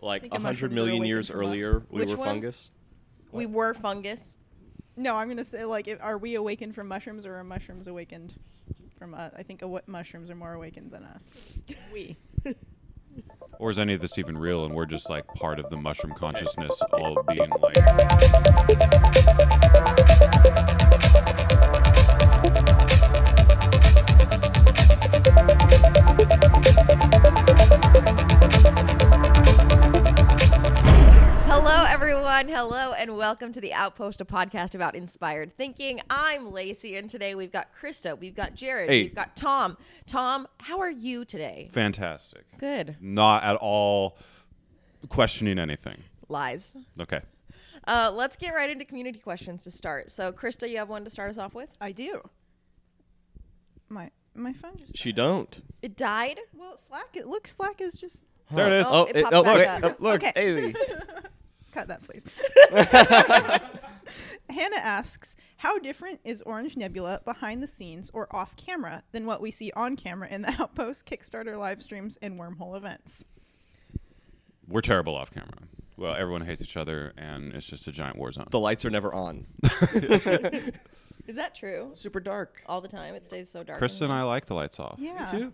Like a the hundred mushrooms are million awakened years earlier, we Which were one? fungus. We were fungus. No, I'm gonna say like, if, are we awakened from mushrooms or are mushrooms awakened from us? I think awa- mushrooms are more awakened than us. we. Or is any of this even real and we're just like part of the mushroom consciousness all being like everyone. Hello, and welcome to the Outpost, a podcast about inspired thinking. I'm Lacey, and today we've got Krista, we've got Jared, Hey. we've got Tom. Tom, how are you today? fantastic. Good. Not at all questioning anything. Lies. Okay. Uh, let's get right into community questions to start. So, Krista, you have one to start us off with? I do. My my phone just. She don't. It died. Well, Slack. It looks Slack is just. There it is. Oh, it popped oh, back wait, up. oh, Look. Okay. Hey. Cut that, please. Hannah asks, "How different is Orange Nebula behind the scenes or off camera than what we see on camera in the Outpost, Kickstarter live streams, and wormhole events?" We're terrible off camera. Well, everyone hates each other and it's just a giant war zone. The lights are never on. Is that true? Super dark. All the time? It stays so dark. Chris in and. I like the lights off. Yeah, Me too.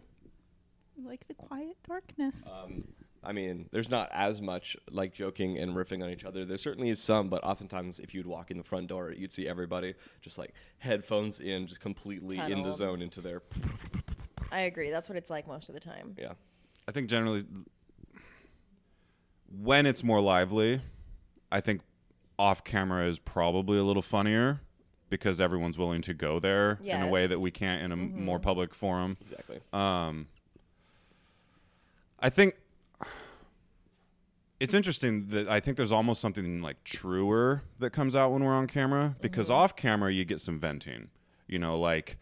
like the quiet darkness. Um, I mean, there's not as much like joking and riffing on each other. There certainly is some, but oftentimes if you'd walk in the front door, you'd see everybody just like headphones in, just completely in the zone into their. I agree. That's what it's like most of the time. Yeah. I think generally when it's more lively, I think off camera is probably a little funnier because everyone's willing to go there in a way that we can't in a m more public forum. Exactly. Um, I think it's interesting that I think there's almost something like truer that comes out when we're on camera because off camera you get some venting. You know, like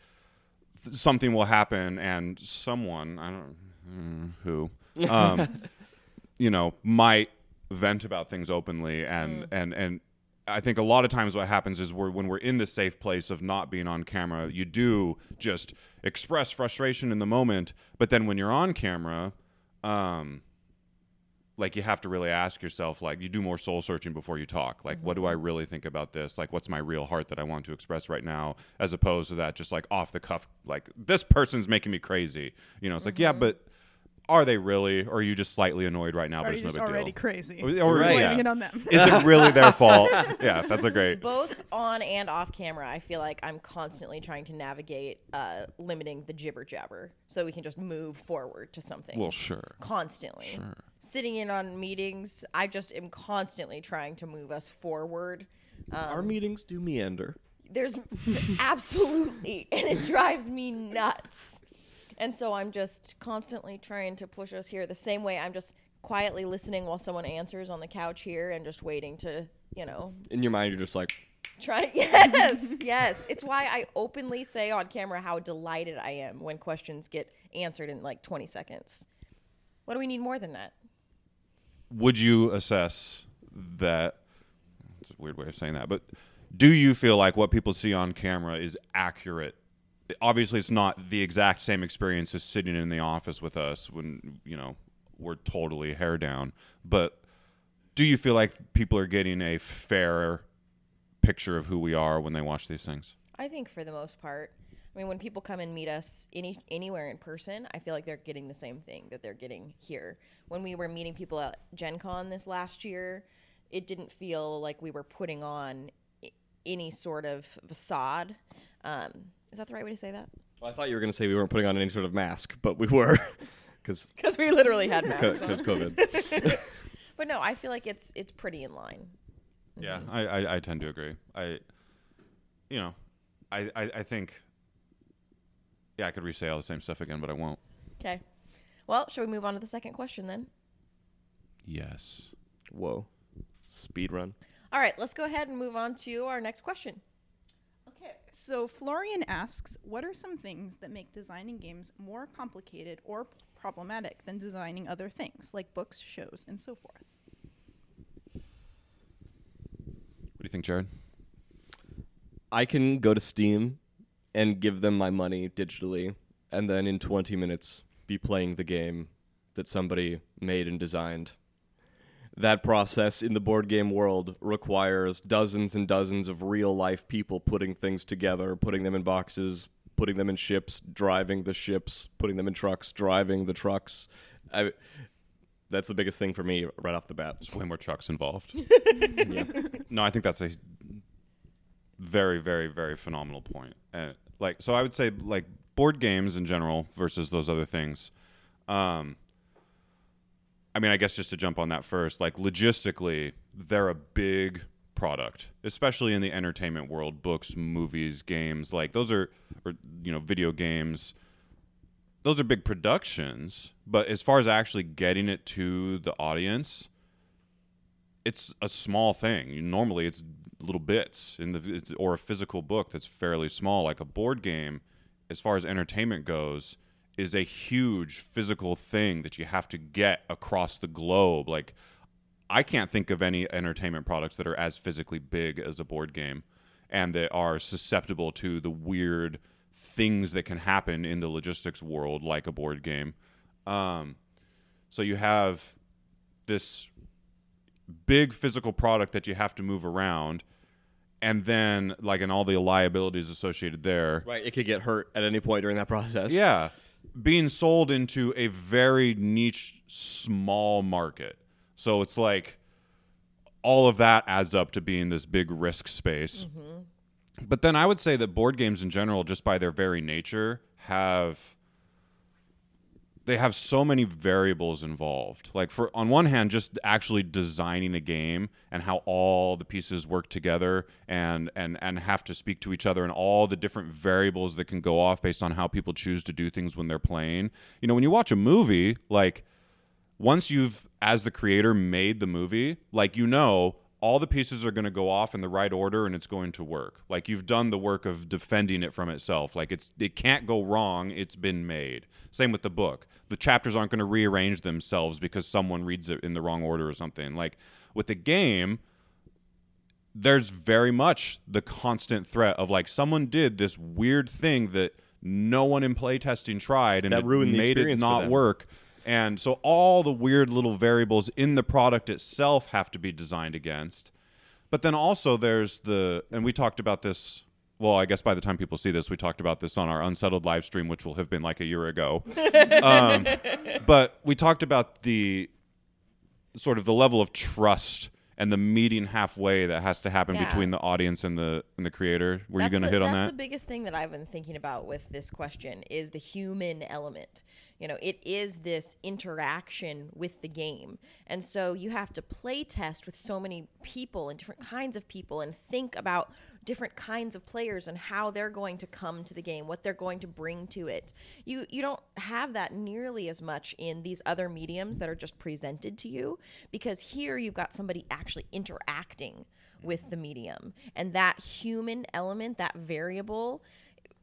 th- something will happen and someone I don't mm, who um, you know might vent about things openly and and and I think a lot of times what happens is we're when we're in the safe place of not being on camera, you do just express frustration in the moment, but then when you're on camera, um like you have to really ask yourself like you do more soul searching before you talk like what do i really think about this like what's my real heart that i want to express right now as opposed to that just like off the cuff like this person's making me crazy you know it's like yeah but are they really or are you just slightly annoyed right now Are but it's no just big already deal crazy? Or- You're or- Right. yeah. it on them. is it really their fault yeah that's a great both on and off camera, I feel like I'm constantly trying to navigate uh, limiting the jibber jabber so we can just move forward to something. well sure constantly. Sure. Sitting in on meetings, I just am constantly trying to move us forward. Our um, meetings do meander. There's absolutely, and it drives me nuts. And so I'm just constantly trying to push us here the same way I'm just quietly listening while someone answers on the couch here and just waiting to, you know, In your mind, you're just like, Try yes, yes. It's why I openly say on camera how delighted I am when questions get answered in like 20 seconds. What do we need more than that? Would you assess that it's a weird way of saying that but do you feel like what people see on camera is accurate obviously it's not the exact same experience as sitting in the office with us when you know we're totally hair down but do you feel like people are getting a fair picture of who we are when they watch these things I think for the most part. I mean, when people come and meet us any anywhere in person, I feel like they're getting the same thing that they're getting here. When we were meeting people at Gen Con this last year, it didn't feel like we were putting on any sort of facade. Um, is that the right way to say that? well, I thought you were going to say we weren't putting on any sort of mask, but we were. Because Because we literally had masks on. COVID. But no, I feel like it's it's pretty in line. Yeah, I, I, I tend to agree. I, you know, I, I, I think, yeah, I could re-say all the same stuff again, but I won't. Okay. Well, shall we move on to the second question then? Yes. Whoa. Speed run. All right, let's go ahead and move on to our next question. Okay, so Florian asks, what are some things that make designing games more complicated or problematic than designing other things, like books, shows, and so forth? What do you think, Jared? I can go to Steam and give them my money digitally, and then in 20 minutes be playing the game that somebody made and designed. that process in the board game world requires dozens and dozens of real life people putting things together, putting them in boxes, putting them in ships, driving the ships, putting them in trucks, driving the trucks. I, that's the biggest thing for me right off the bat. There's way more trucks involved. No, I think that's a very, very, very phenomenal point. And like, so I would say like board games in general versus those other things. Um, I mean, I guess just to jump on that first, like logistically, they're a big product, especially in the entertainment world. Books, movies, games, like those are, or you know, video games. Those are big productions, but as far as actually getting it to the audience, it's a small thing. Normally, it's little bits in the or a physical book that's fairly small. Like a board game, as far as entertainment goes, is a huge physical thing that you have to get across the globe. Like I can't think of any entertainment products that are as physically big as a board game and that are susceptible to the weird things that can happen in the logistics world like a board game. Um, so you have this big physical product that you have to move around and then like and all the liabilities associated there. Right, it could get hurt at any point during that process. Yeah. Being sold into a very niche small market. So it's like all of that adds up to being this big risk space. Mm-hmm. But then I would say that board games in general just by their very nature have they have so many variables involved. Like for on one hand, just actually designing a game and how all the pieces work together and and and have to speak to each other and all the different variables that can go off based on how people choose to do things when they're playing. You know, when you watch a movie, like once you've as the creator made the movie, like you know all the pieces are going to go off in the right order and it's going to work. Like you've done the work of defending it from itself. Like it's it can't go wrong. It's been made. Same with the book. The chapters aren't going to rearrange themselves because someone reads it in the wrong order or something. Like with the game, there's very much the constant threat of like someone did this weird thing that no one in playtesting tried and That it ruined the made it not work. And so all the weird little variables in the product itself have to be designed against. But then also there's the and we talked about this well, I guess by the time people see this, we talked about this on our unsettled live stream, which will have been like a year ago. um, but we talked about the sort of the level of trust and the meeting halfway that has to happen Yeah. between the audience and the and the creator. Were you That's going to hit on That's that? the biggest thing that I've been thinking about with this question is the human element. You know, it is this interaction with the game. And so you have to play test with so many people and different kinds of people and think about different kinds of players and how they're going to come to the game, what they're going to bring to it. You you don't have that nearly as much in these other mediums that are just presented to you because here you've got somebody actually interacting with the medium and that human element, that variable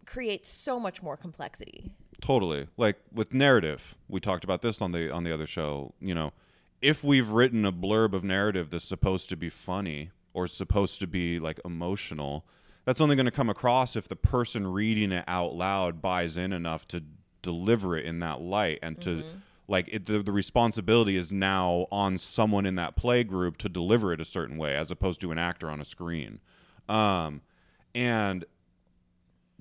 creates so much more complexity. Totally. Like with narrative, we talked about this on the on the other show. You know, if we've written a blurb of narrative that's supposed to be funny or supposed to be like emotional, that's only going to come across if the person reading it out loud buys in enough to deliver it in that light and to like it, the, the responsibility is now on someone in that play group to deliver it a certain way as opposed to an actor on a screen um, and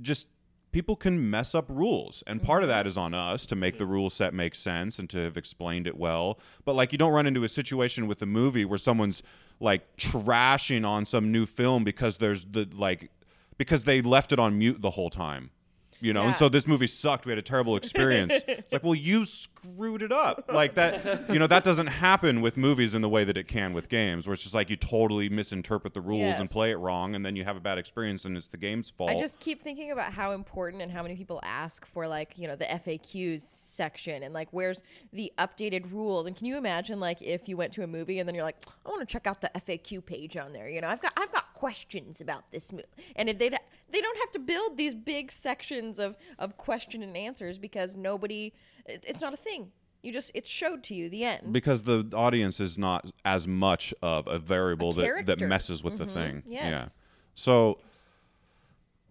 just people can mess up rules and part of mm-hmm. that is on us to make the rule set make sense and to have explained it well. But like you don't run into a situation with a movie where someone's like trashing on some new film because there's the like because they left it on mute the whole time you know and so this movie sucked. We had a terrible experience. It's like well you screwed it up. Like that you know that doesn't happen with movies in the way that it can with games where it's just like you totally misinterpret the rules and play it wrong and then you have a bad experience and it's the game's fault. I just keep thinking about how important and how many people ask for like, you know, the FAQs section and like where's the updated rules. And can you imagine like if you went to a movie and then you're like, I want to check out the FAQ page on there. You know, I've got I've got questions about this movie. And if they they don't have to build these big sections of of question and answers because nobody it- it's not a thing. You just it's showed to you the end. because the audience is not as much of a variable that, that character. messes with the thing. Yeah. So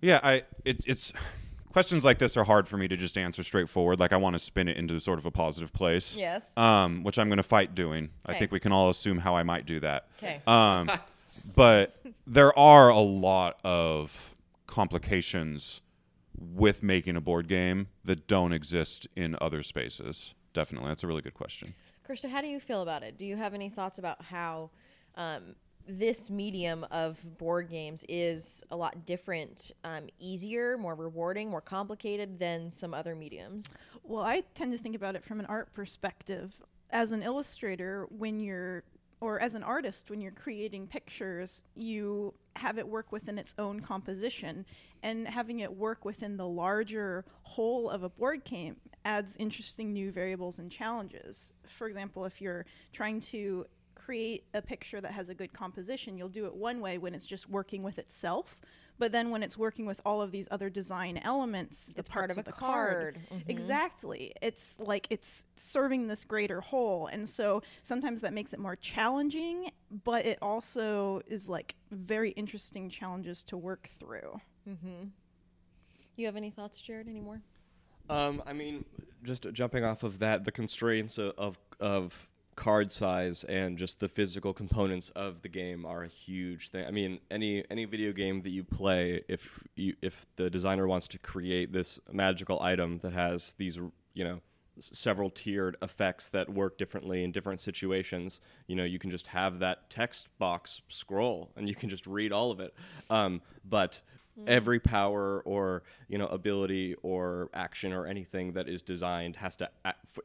yeah, I it's it's questions like this are hard for me to just answer straightforward. Like I want to spin it into sort of a positive place. Yes. Um, which I'm going to fight doing. I think we can all assume how I might do that. 'Kay. Um, but there are a lot of complications with making a board game that don't exist in other spaces. Definitely, that's a really good question. Krista, how do you feel about it? Do you have any thoughts about how um, this medium of board games is a lot different, um, easier, more rewarding, more complicated than some other mediums? Well, I tend to think about it from an art perspective. As an illustrator, when you're, or as an artist, when you're creating pictures, you have it work within its own composition. And having it work within the larger whole of a board game adds interesting new variables and challenges. For example, if you're trying to create a picture that has a good composition, you'll do it one way when it's just working with itself. But then when it's working with all of these other design elements, the It's part parts of a the card, card. Mhm. Exactly. It's like it's serving this greater whole. And so sometimes that makes it more challenging, but it also is like very interesting challenges to work through. You have any thoughts, Jared, anymore? Um, I mean, just jumping off of that, the constraints of, of of card size and just the physical components of the game are a huge thing. I mean, any any video game that you play, if you if the designer wants to create this magical item that has these, you know, s- several tiered effects that work differently in different situations, you know, you can just have that text box scroll and you can just read all of it. Um, but Mm-hmm. every power or you know ability or action or anything that is designed has to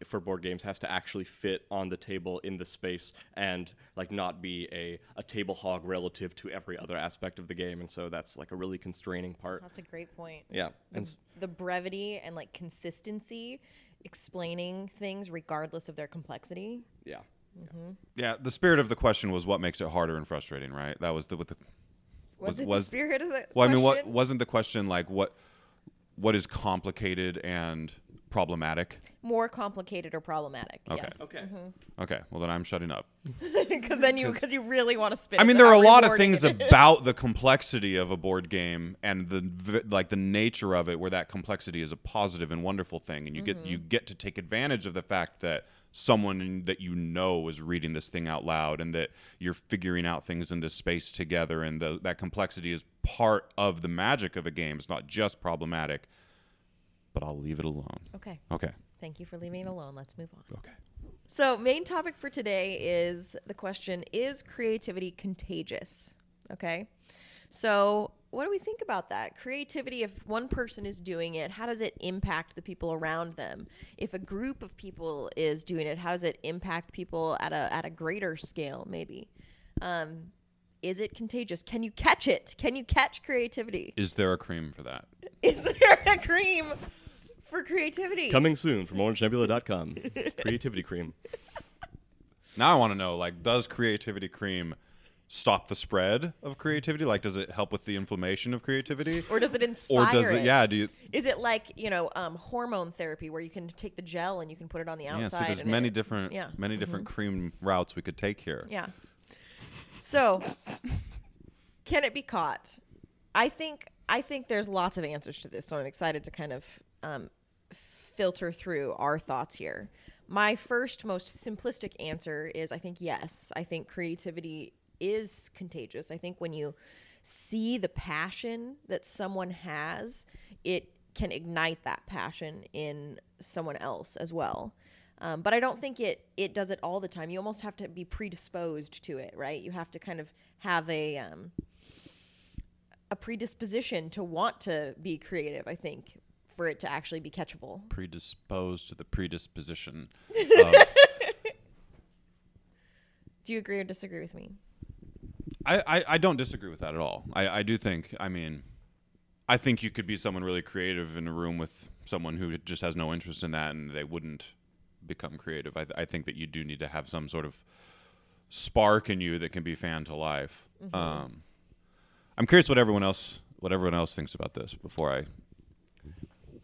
for board games has to actually fit on the table in the space and like not be a, a table hog relative to every other aspect of the game and so that's like a really constraining part That's a great point. yeah and s- The brevity and like consistency, explaining things regardless of their complexity. yeah mm-hmm. Yeah, the spirit of the question was what makes it harder and frustrating, right? That was the what the Was, Was- it was- the spirit of the Well, I mean, what wasn't the question like what what is complicated and problematic? more complicated or problematic? Okay. Yes. okay mm-hmm. Okay, well then I'm shutting up. Because then you because you really want to spin. I mean, there are a lot of things about the complexity of a board game and the like the nature of it where that complexity is a positive and wonderful thing and you get mm-hmm. you get to take advantage of the fact that someone that you know is reading this thing out loud and that you're figuring out things in this space together and the, that complexity is part of the magic of a game. It's not just problematic. But I'll leave it alone. Okay. Okay. Thank you for leaving it alone. Let's move on. Okay. So, main topic for today is the question Is creativity contagious? Okay. So, what do we think about that? Creativity, if one person is doing it, how does it impact the people around them? If a group of people is doing it, how does it impact people at a, at a greater scale, maybe? Um, is it contagious? Can you catch it? Can you catch creativity? Is there a cream for that? Is there a cream for creativity? coming soon from orangenebula.com creativity cream Now I want to know like does creativity cream stop the spread of creativity? Like does it help with the inflammation of creativity? or does it inspire Or does it, yeah, do you Is it like you know um, hormone therapy where you can take the gel and you can put it on the Yeah, outside? there's many it- different yeah. many different cream routes we could take here. Yeah. So, can it be caught? I think I think there's lots of answers to this, so I'm excited to kind of um, filter through our thoughts here. My first, most simplistic answer is I think yes. I think creativity is contagious. I think when you see the passion that someone has, it can ignite that passion in someone else as well. Um, but I don't think it it does it all the time. You almost have to be predisposed to it, right? You have to kind of have a um, a predisposition to want to be creative. I think for it to actually be catchable. Predisposed to the predisposition of Do you agree or disagree with me? I, I, I don't disagree with that at all. I, I do think, I mean, I think you could be someone really creative in a room with someone who just has no interest in that and they wouldn't become creative. I, I think that you do need to have some sort of spark in you that can be fan to life. Um, I'm curious what everyone else what everyone else thinks about this before I.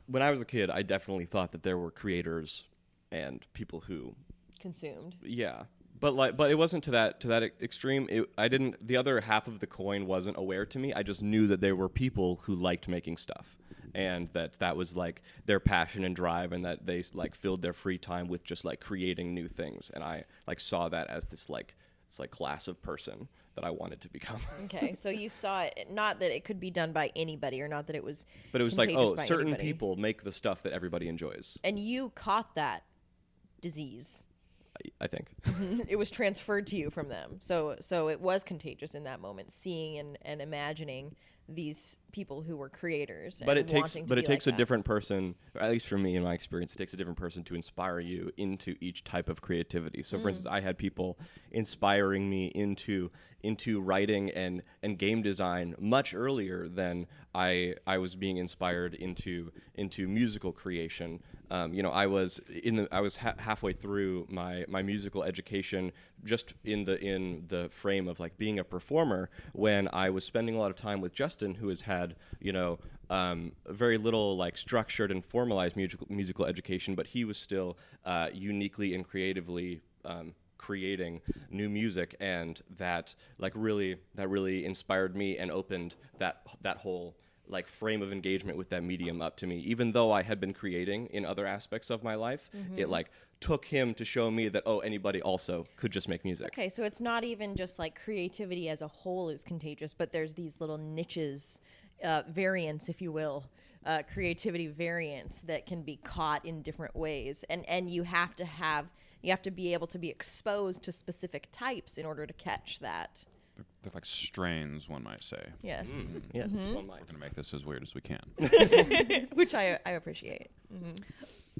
when i was a kid i definitely thought that there were creators and people who Consumed. Yeah, but like, but it wasn't to that to that extreme. It, I didn't. The other half of the coin wasn't aware to me. I just knew that there were people who liked making stuff, and that that was like their passion and drive and that they like filled their free time with just like creating new things and i like saw that as this like this like class of person that i wanted to become Okay, so you saw it. Not that it could be done by anybody, or not that it was. but it was like oh certain anybody. people make the stuff that everybody enjoys And you caught that disease. I, think it was transferred to you from them. So so it was contagious in that moment, seeing and, and imagining these people who were creators. but and it takes but it takes like a that. different person or at least for me in my experience it takes a different person to inspire you into each type of creativity so Mm. for instance i had people inspiring me into into writing and and game design much earlier than i i was being inspired into into musical creation um, you know i was in the i was ha- halfway through my my musical education just in the in the frame of like being a performer when i was spending a lot of time with justin who has had you know um, very little like structured and formalized musical musical education, but he was still uh, uniquely and creatively um, creating new music, and that like really that really inspired me and opened that that whole like frame of engagement with that medium up to me. Even though i had been creating in other aspects of my life it like took him to show me that oh anybody also could just make music. Okay, so it's not even just like creativity as a whole is contagious, but there's these little niches, uh, variants, if you will, uh, creativity variants that can be caught in different ways, and and you have to have you have to be able to be exposed to specific types in order to catch that. They're like strains, one might say. Yes, mm. Mm. yes Mm-hmm. one might. We're gonna make this as weird as we can. which I I appreciate. Mm-hmm.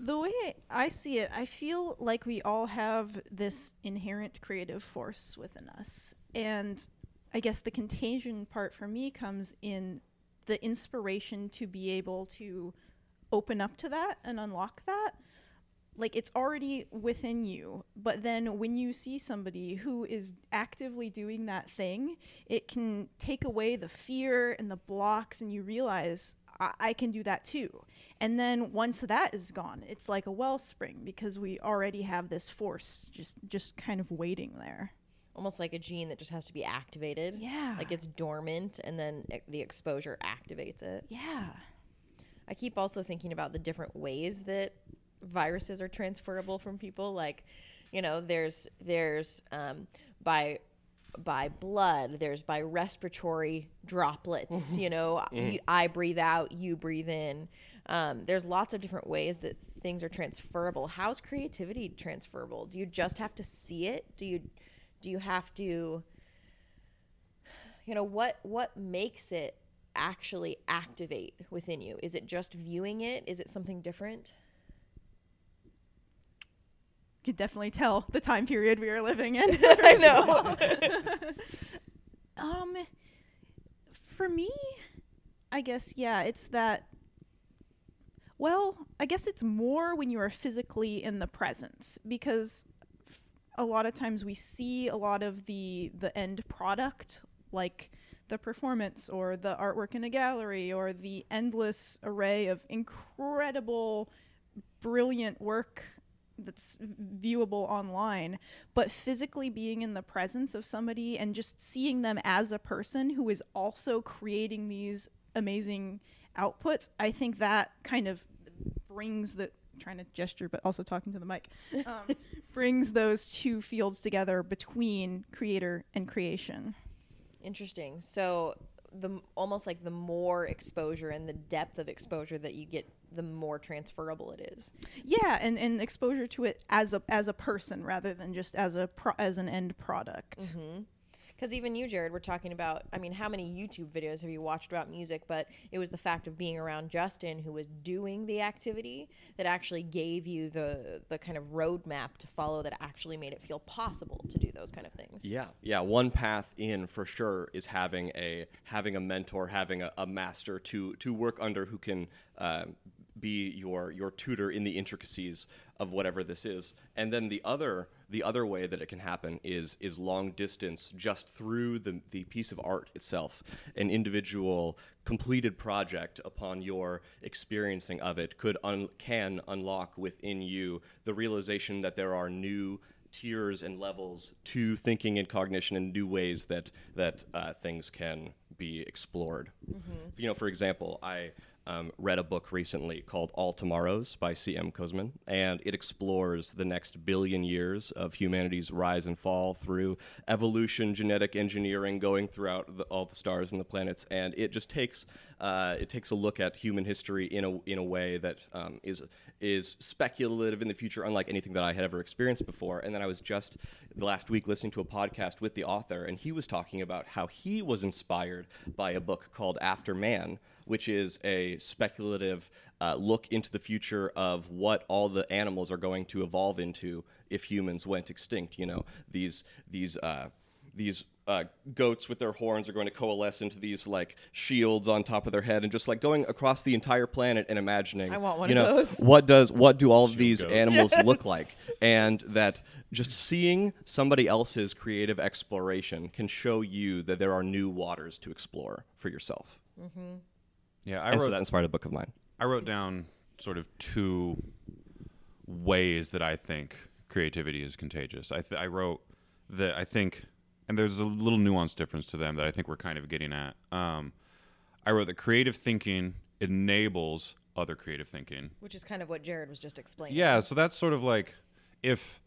The way I see it, I feel like we all have this inherent creative force within us. And I guess the contagion part for me comes in the inspiration to be able to open up to that and unlock that. Like it's already within you, but then when you see somebody who is actively doing that thing, it can take away the fear and the blocks, and you realize I, I can do that too. And then once that is gone, it's like a wellspring because we already have this force just just kind of waiting there. Almost like a gene that just has to be activated. Yeah. Like it's dormant, and then e- the exposure activates it. Yeah. I keep also thinking about the different ways that viruses are transferable from people. Like, you know, there's there's um, by by blood. There's by respiratory droplets. you know, you, I breathe out, you breathe in. Um, there's lots of different ways that things are transferable. How's creativity transferable? Do you just have to see it? Do you do you have to you know what what makes it actually activate within you is it just viewing it is it something different You could definitely tell the time period we are living in. i know Um, for me, I guess yeah, it's that. Well, I guess it's more when you are physically in the presence because f- a lot of times we see a lot of the the end product like the performance or the artwork in a gallery or the endless array of incredible brilliant work that's viewable online but physically being in the presence of somebody and just seeing them as a person who is also creating these amazing outputs i think that kind of brings the trying to gesture but also talking to the mic um, brings those two fields together between creator and creation. Interesting. So the almost like the more exposure and the depth of exposure that you get the more transferable it is yeah and, and exposure to it as a as a person rather than just as a pro, as an end product Because even you, Jared, we're talking about. I mean, how many YouTube videos have you watched about music? But it was the fact of being around Justin, who was doing the activity, that actually gave you the the kind of roadmap to follow. That actually made it feel possible to do those kind of things. Yeah, yeah. One path in for sure is having a having a mentor, having a, a master to to work under who can uh, be your your tutor in the intricacies of whatever this is. And then the other the other way that it can happen is is long distance, just through the the piece of art itself, an individual completed project upon your experiencing of it could un- can unlock within you the realization that there are new tiers and levels to thinking and cognition and new ways that that uh, things can be explored. You know, for example, I um, read a book recently called All Tomorrows by C.M. Kosemen, and it explores the next billion years of humanity's rise and fall through evolution, genetic engineering, going throughout the, all the stars and the planets, and it just takes uh, it takes a look at human history in a in a way that um, is is speculative in the future, unlike anything that I had ever experienced before. And then I was just the last week listening to a podcast with the author, and he was talking about how he was inspired by a book called After Man, which is a speculative uh, look into the future of what all the animals are going to evolve into if humans went extinct. You know, these these uh, these uh, goats with their horns are going to coalesce into these like shields on top of their head and just like going across the entire planet and imagining I want one you of know those. what does what do all of Shield these goat. animals look like and that just seeing somebody else's creative exploration can show you that there are new waters to explore for yourself Yeah, I and wrote so that inspired a book of mine I wrote down sort of two ways that I think creativity is contagious. I, th- I wrote that I think, and there's a little nuance difference to them that I think we're kind of getting at. Um, I wrote that creative thinking enables other creative thinking. which is kind of what Jared was just explaining. Yeah, so that's sort of like if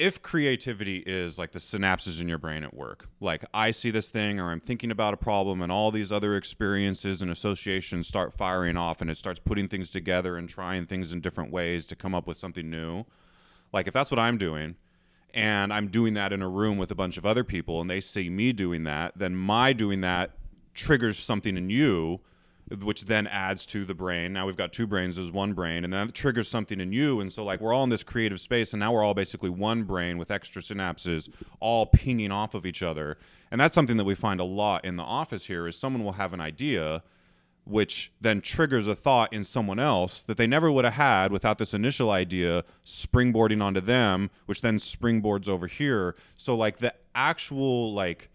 if creativity is like the synapses in your brain at work. Like I see this thing or I'm thinking about a problem and all these other experiences and associations start firing off and it starts putting things together and trying things in different ways to come up with something new. Like if that's what I'm doing and I'm doing that in a room with a bunch of other people and they see me doing that, then my doing that triggers something in you which then adds to the brain. Now we've got two brains as one brain, and that triggers something in you. And so, like, we're all in this creative space, and now we're all basically one brain with extra synapses, all pinging off of each other. And that's something that we find a lot in the office here. Is someone will have an idea, which then triggers a thought in someone else that they never would have had without this initial idea springboarding onto them, which then springboards over here. So, like, the actual like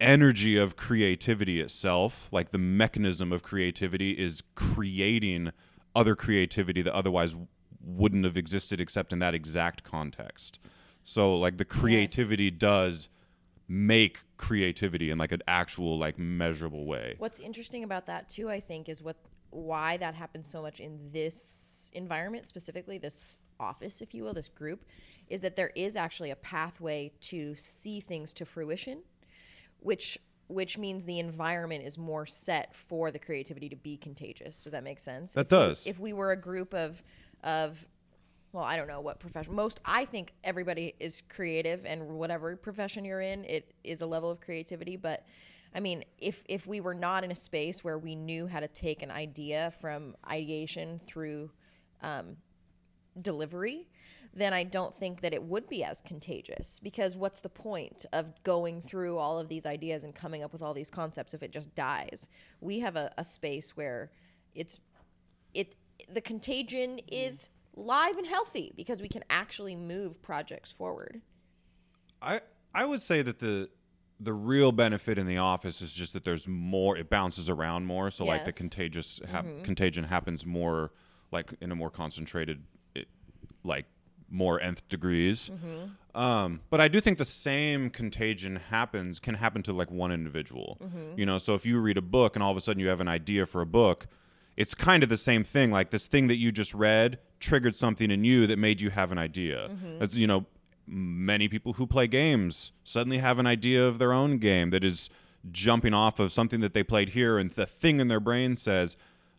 energy of creativity itself, like the mechanism of creativity, is creating other creativity that otherwise wouldn't have existed except in that exact context. So, like, the creativity does make creativity in like an actual like measurable way. What's interesting about that too, I think, is what why that happens so much in this environment, specifically this office, if you will, this group, is that there is actually a pathway to see things to fruition, which which means the environment is more set for the creativity to be contagious. Does that make sense? That If we- does. if we were a group of of well, I don't know what profession. Most, I think everybody is creative, and whatever profession you're in, it is a level of creativity. But I mean, if if we were not in a space where we knew how to take an idea from ideation through um, delivery, then I don't think that it would be as contagious. Because what's the point of going through all of these ideas and coming up with all these concepts if it just dies? We have a, a space where it's it the contagion mm-hmm. is live and healthy because we can actually move projects forward. I I would say that the the real benefit in the office is just that there's more it bounces around more so like the Yes. contagious hap- mm-hmm. contagion happens more like in a more concentrated it, like more nth degrees. Mm-hmm. Um, but i do think the same contagion happens can happen to like one individual. Mm-hmm. You know so if you read a book and all of a sudden you have an idea for a book it's kind of the same thing. Like this thing that you just read triggered something in you that made you have an idea. Mm-hmm. That's you know many people who play games suddenly have an idea of their own game that is jumping off of something that they played here and the thing in their brain says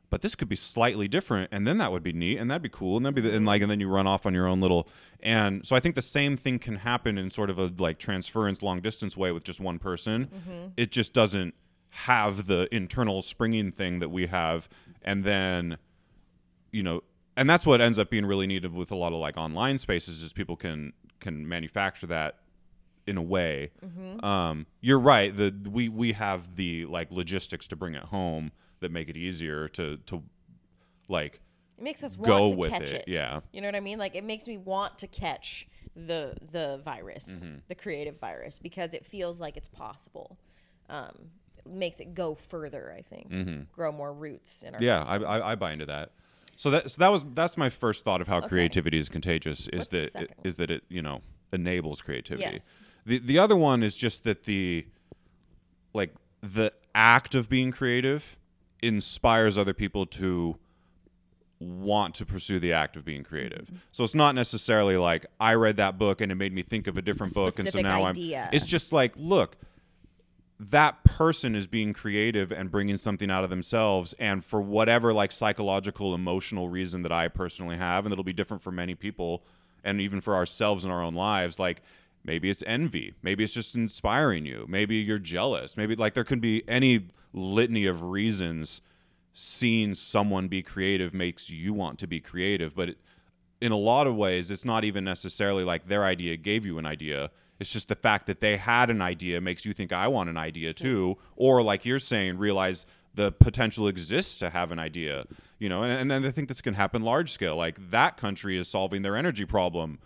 but this could be slightly different and then that would be neat and that'd be cool and that'd be the, and like and then you run off on your own little and so i think the same thing can happen in sort of a like transference long distance way with just one person. It just doesn't have the internal springing thing that we have and then you know and that's what ends up being really needed with a lot of like online spaces is people can can manufacture that in a way. Um, you're right the we we have the like logistics to bring it home that make it easier to to like It makes us Go want to with catch it, it. yeah. You know what I mean? Like it makes me want to catch the the virus, Mm-hmm. the creative virus, because it feels like it's possible. Um, it makes it go further. I think grow more roots in our Mm-hmm. yeah I. I i buy into that so that so that was that's my first thought of how creativity is contagious is What's that it, is that it you know enables creativity Yes. the the other one is just that the like the act of being creative inspires other people to want to pursue the act of being creative. Mm-hmm. So it's not necessarily like I read that book and it made me think of a different book and so now idea. I'm It's just like, look, that person is being creative and bringing something out of themselves and for whatever like psychological emotional reason that I personally have and it'll be different for many people and even for ourselves in our own lives like maybe it's envy. Maybe it's just inspiring you. Maybe you're jealous. Maybe like there could be any litany of reasons seeing someone be creative makes you want to be creative but it, in a lot of ways it's not even necessarily like their idea gave you an idea. It's just the fact that they had an idea makes you think i want an idea too. Or like you're saying realize the potential exists to have an idea you know and, and then i think this can happen large scale. Like that country is solving their energy problem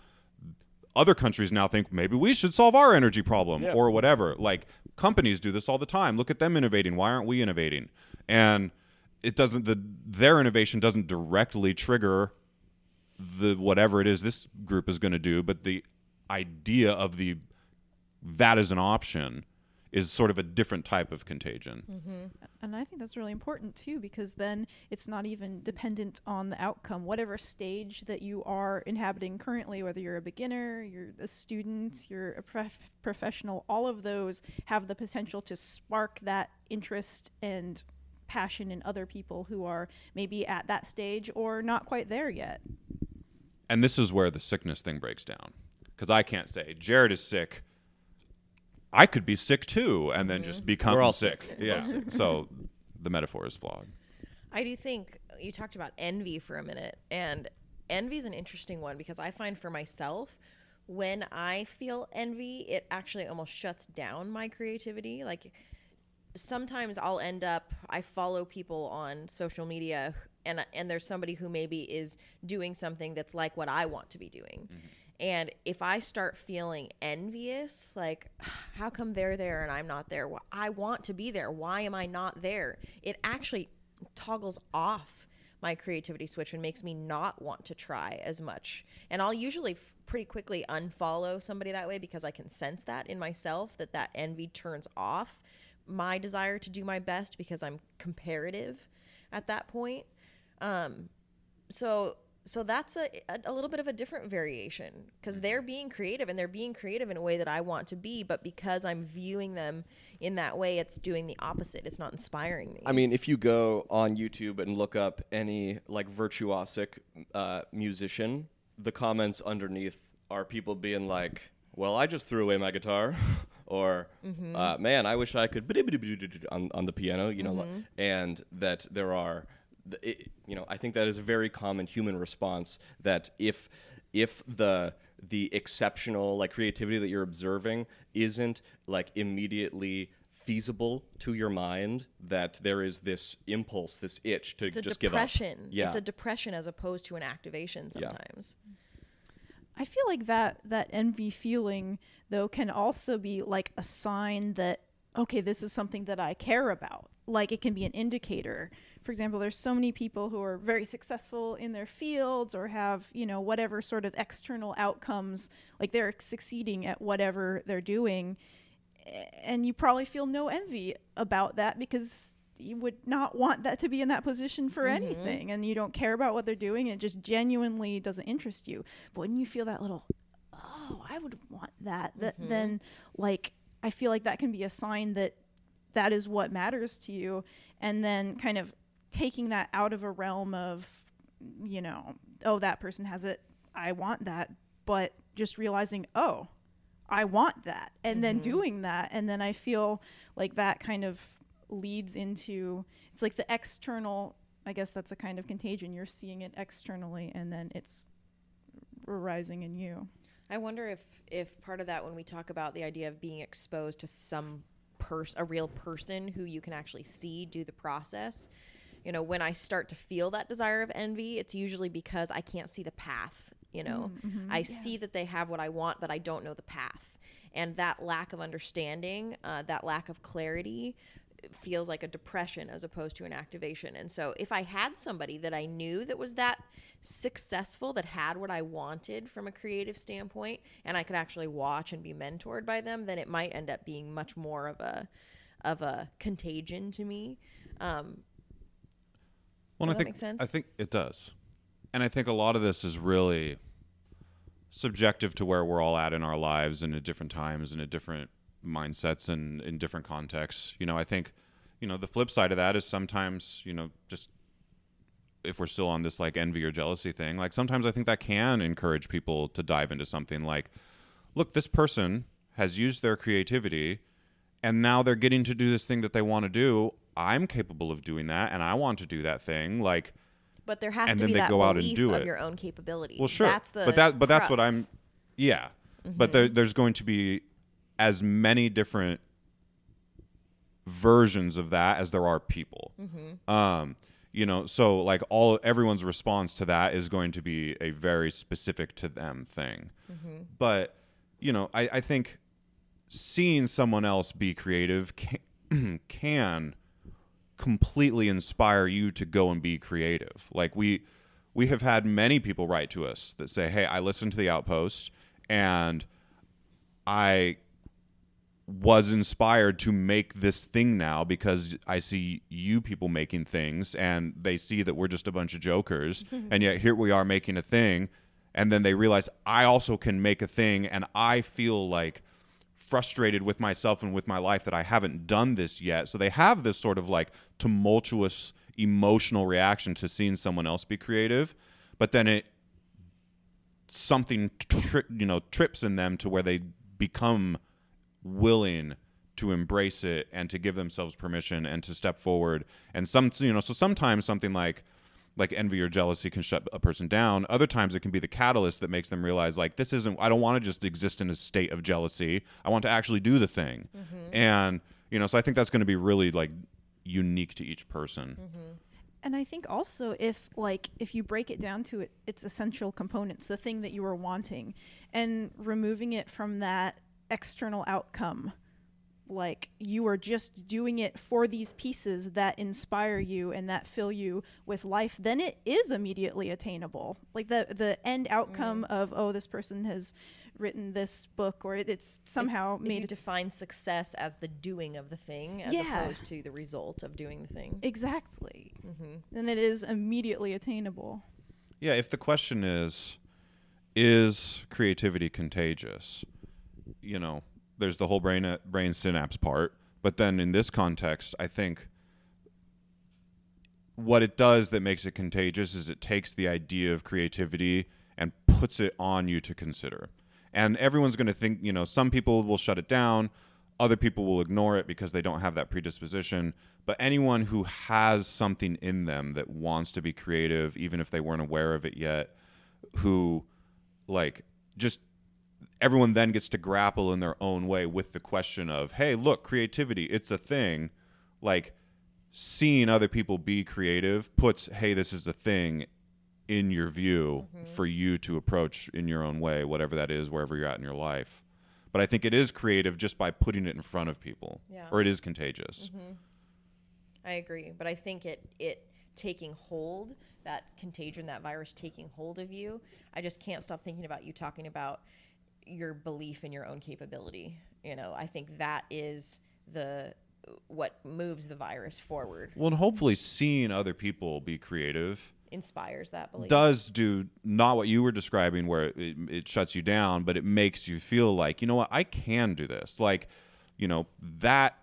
other countries now think maybe we should solve our energy problem Yeah. or whatever. Like companies do this all the time. Look at them innovating. Why aren't we innovating? And it doesn't the their innovation doesn't directly trigger the whatever it is this group is going to do, but the idea of the that is an option is sort of a different type of contagion. Mm-hmm. And I think that's really important too, because then it's not even dependent on the outcome. Whatever stage that you are inhabiting currently, whether you're a beginner, you're a student, you're a prof- professional, all of those have the potential to spark that interest and passion in other people who are maybe at that stage or not quite there yet. And this is where the sickness thing breaks down. Because I can't say, Jared is sick. I could be sick too, and then just mm-hmm. become We're all sick. sick. Yeah. so the metaphor is flawed. I do think you talked about envy for a minute, and envy is an interesting one because I find for myself, when I feel envy, it actually almost shuts down my creativity. Like sometimes I'll end up, I follow people on social media, and and there's somebody who maybe is doing something that's like what I want to be doing. Mm-hmm. And if I start feeling envious, like, how come they're there and I'm not there? Well, I want to be there. Why am I not there? It actually toggles off my creativity switch and makes me not want to try as much. And I'll usually f- pretty quickly unfollow somebody that way because I can sense that in myself that that envy turns off my desire to do my best because I'm comparative at that point. Um, so so that's a, a, a little bit of a different variation because they're being creative and they're being creative in a way that I want to be, but because I'm viewing them in that way, it's doing the opposite. It's not inspiring me. I mean, if you go on YouTube and look up any like virtuosic uh, musician, the comments underneath are people being like, "Well, I just threw away my guitar," or uh, "Man, I wish I could," on on the piano, you know, and that there are, it, you know, I think that is a very common human response. That if if the the exceptional like creativity that you're observing isn't like immediately feasible to your mind that there is this impulse this itch to it's a just depression. give up yeah It's a depression as opposed to an activation Yeah. sometimes. I feel like that that envy feeling though can also be like a sign that okay, this is something that I care about. Like it can be an indicator. For example, there's so many people who are very successful in their fields or have, you know, whatever sort of external outcomes, like they're succeeding at whatever they're doing. And you probably feel no envy about that because you would not want that to be in that position for mm-hmm. anything and you don't care about what they're doing it just genuinely doesn't interest you but when you feel that little oh i would want that that mm-hmm. then like i feel like that can be a sign that that is what matters to you. And then kind of taking that out of a realm of you know oh that person has it i want that. But just realizing oh I want that. And then mm-hmm. doing that. And then I feel like that kind of leads into it's like the external I guess that's a kind of contagion. You're seeing it externally and then it's arising in you. I wonder if if part of that when we talk about the idea of being exposed to some person a real person who you can actually see do the process. You know when i start to feel that desire of envy it's usually because i can't see the path you know? I see that they have what i want but i don't know the path. And that lack of understanding uh, that lack of clarity feels like a depression as opposed to an activation. And so if I had somebody that I knew that was that successful, that had what I wanted from a creative standpoint, and I could actually watch and be mentored by them, then it might end up being much more of a of a contagion to me. Um, Well, Does I that think make sense? I think it does, and I think a lot of this is really subjective to where we're all at in our lives and at different times and at different mindsets and in different contexts. You know, I think, you know, the flip side of that is sometimes, you know, just if we're still on this like envy or jealousy thing, like sometimes I think that can encourage people to dive into something like, look, this person has used their creativity and now they're getting to do this thing that they want to do. I'm capable of doing that and I want to do that thing. Like, But there has And to then be they that go out and belief do of it. your own capability. well, sure. That's the but that, but that's what I'm, crux. yeah. But there, mm-hmm. there's going to be as many different versions of that as there are people. Um, you know, so like all everyone's response to that is going to be a very specific to them thing. But you know, I, I think seeing someone else be creative can, can completely inspire you to go and be creative. Like we we have had many people write to us that say, "Hey, I listened to the Outpost and I was inspired to make this thing now because I see you people making things and they see that we're just a bunch of jokers and yet here we are making a thing and then they realize I also can make a thing and I feel like frustrated with myself and with my life that I haven't done this yet. So they have this sort of like tumultuous emotional reaction to seeing someone else be creative, but then it something tri- you know trips in them to where they become willing to embrace it and to give themselves permission and to step forward. And some you know so sometimes something like like envy or jealousy can shut a person down. Other times it can be the catalyst that makes them realize like this isn't i don't want to just exist in a state of jealousy. I want to actually do the thing. Mm-hmm. And you know so i think that's going to be really like unique to each person. Mm-hmm. And I think also if like if you break it down to it, its essential components, the thing that you are wanting, and removing it from that external outcome, like you are just doing it for these pieces that inspire you and that fill you with life, then it is immediately attainable. Like the the end outcome of oh this person has written this book or it, it's somehow if made you it define success as the doing of the thing as Yeah. opposed to the result of doing the thing. exactly, Mm-hmm. then it is immediately attainable. Yeah, if the question is, is creativity contagious? You know, there's the whole brain uh, brain synapse part, but then in this context, I think what it does that makes it contagious is it takes the idea of creativity and puts it on you to consider. And everyone's going to think, you know, some people will shut it down, other people will ignore it because they don't have that predisposition. But anyone who has something in them that wants to be creative, even if they weren't aware of it yet, who like just everyone then gets to grapple in their own way with the question of, hey, look, creativity, it's a thing. Like seeing other people be creative puts, hey, this is a thing in your view mm-hmm. for you to approach in your own way, whatever that is, wherever you're at in your life. But I think it is creative just by putting it in front of people, Yeah. or it is contagious. Mm-hmm. I agree, but I think it it taking hold, that contagion, that virus taking hold of you, I just can't stop thinking about you talking about your belief in your own capability. You know, I think that is the what moves the virus forward, Well, and hopefully seeing other people be creative inspires that belief. does do not what you were describing where it, it shuts you down but it makes you feel like you know what? I can do this. Like you know that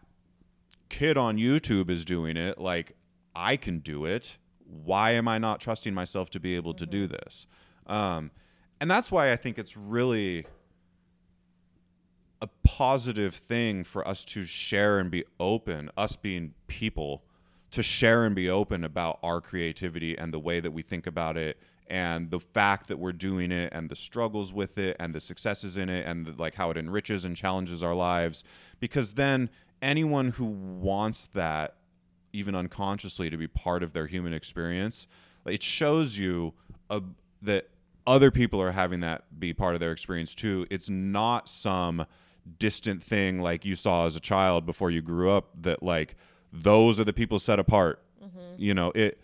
kid on youtube is doing it. Like i can do it. Why am i not trusting myself to be able to do this? Um, and that's why i think it's really a positive thing for us to share and be open us being people to share and be open about our creativity and the way that we think about it and the fact that we're doing it and the struggles with it and the successes in it and the, like how it enriches and challenges our lives. Because then anyone who wants that even unconsciously to be part of their human experience it shows you a, that other people are having that be part of their experience too. It's not some distant thing like you saw as a child before you grew up that like those are the people set apart. You know it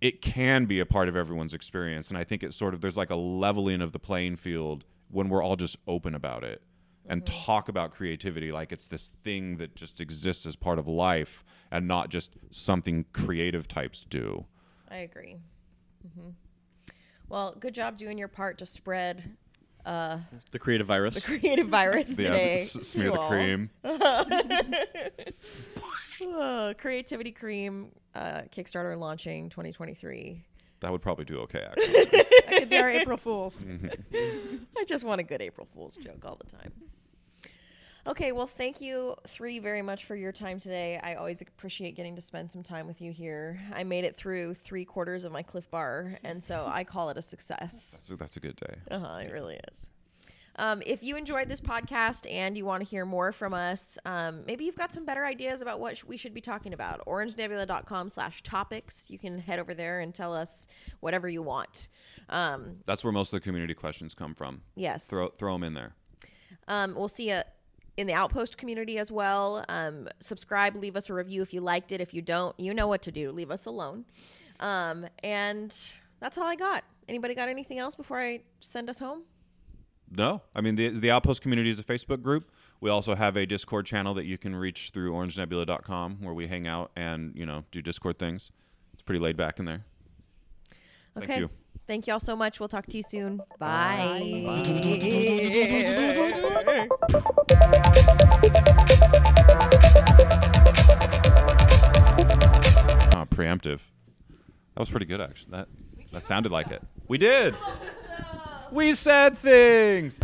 it can be a part of everyone's experience. And i think it's sort of there's like a leveling of the playing field when we're all just open about it and talk about creativity. Like it's this thing that just exists as part of life and not just something creative types do. I agree. mm-hmm. Well, good job doing your part to spread uh, The creative virus. the creative virus Yeah, s- smear the Aw. cream. Uh, Creativity Cream uh, Kickstarter launching 2023. That would probably do okay, actually. That could be our April Fools. I just want a good April Fool's joke all the time. Okay, well, thank you three very much for your time today. I always appreciate getting to spend some time with you here. I made it through three quarters of my Clif Bar, and so I call it a success. so that's a good day. Uh huh. It really is. Um, if you enjoyed this podcast and you want to hear more from us, um, maybe you've got some better ideas about what sh- we should be talking about. OrangeNebula.com slash topics. You can head over there and tell us whatever you want. Um, That's where most of the community questions come from. yes. Throw throw them in there. Um, we'll see you in the Outpost community as well. Um, subscribe, leave us a review if you liked it. If you don't, you know what to do. Leave us alone. Um, and that's all I got. Anybody got anything else before I send us home? No, I mean the the Outpost community is a Facebook group. We also have a Discord channel that you can reach through OrangeNebula.com, where we hang out and you know do Discord things. It's pretty laid back in there. Thank Okay. you. Thank you all so much. We'll talk to you soon. Bye. Uh, preemptive. That was pretty good, actually. That that sounded like it. We did. We said things.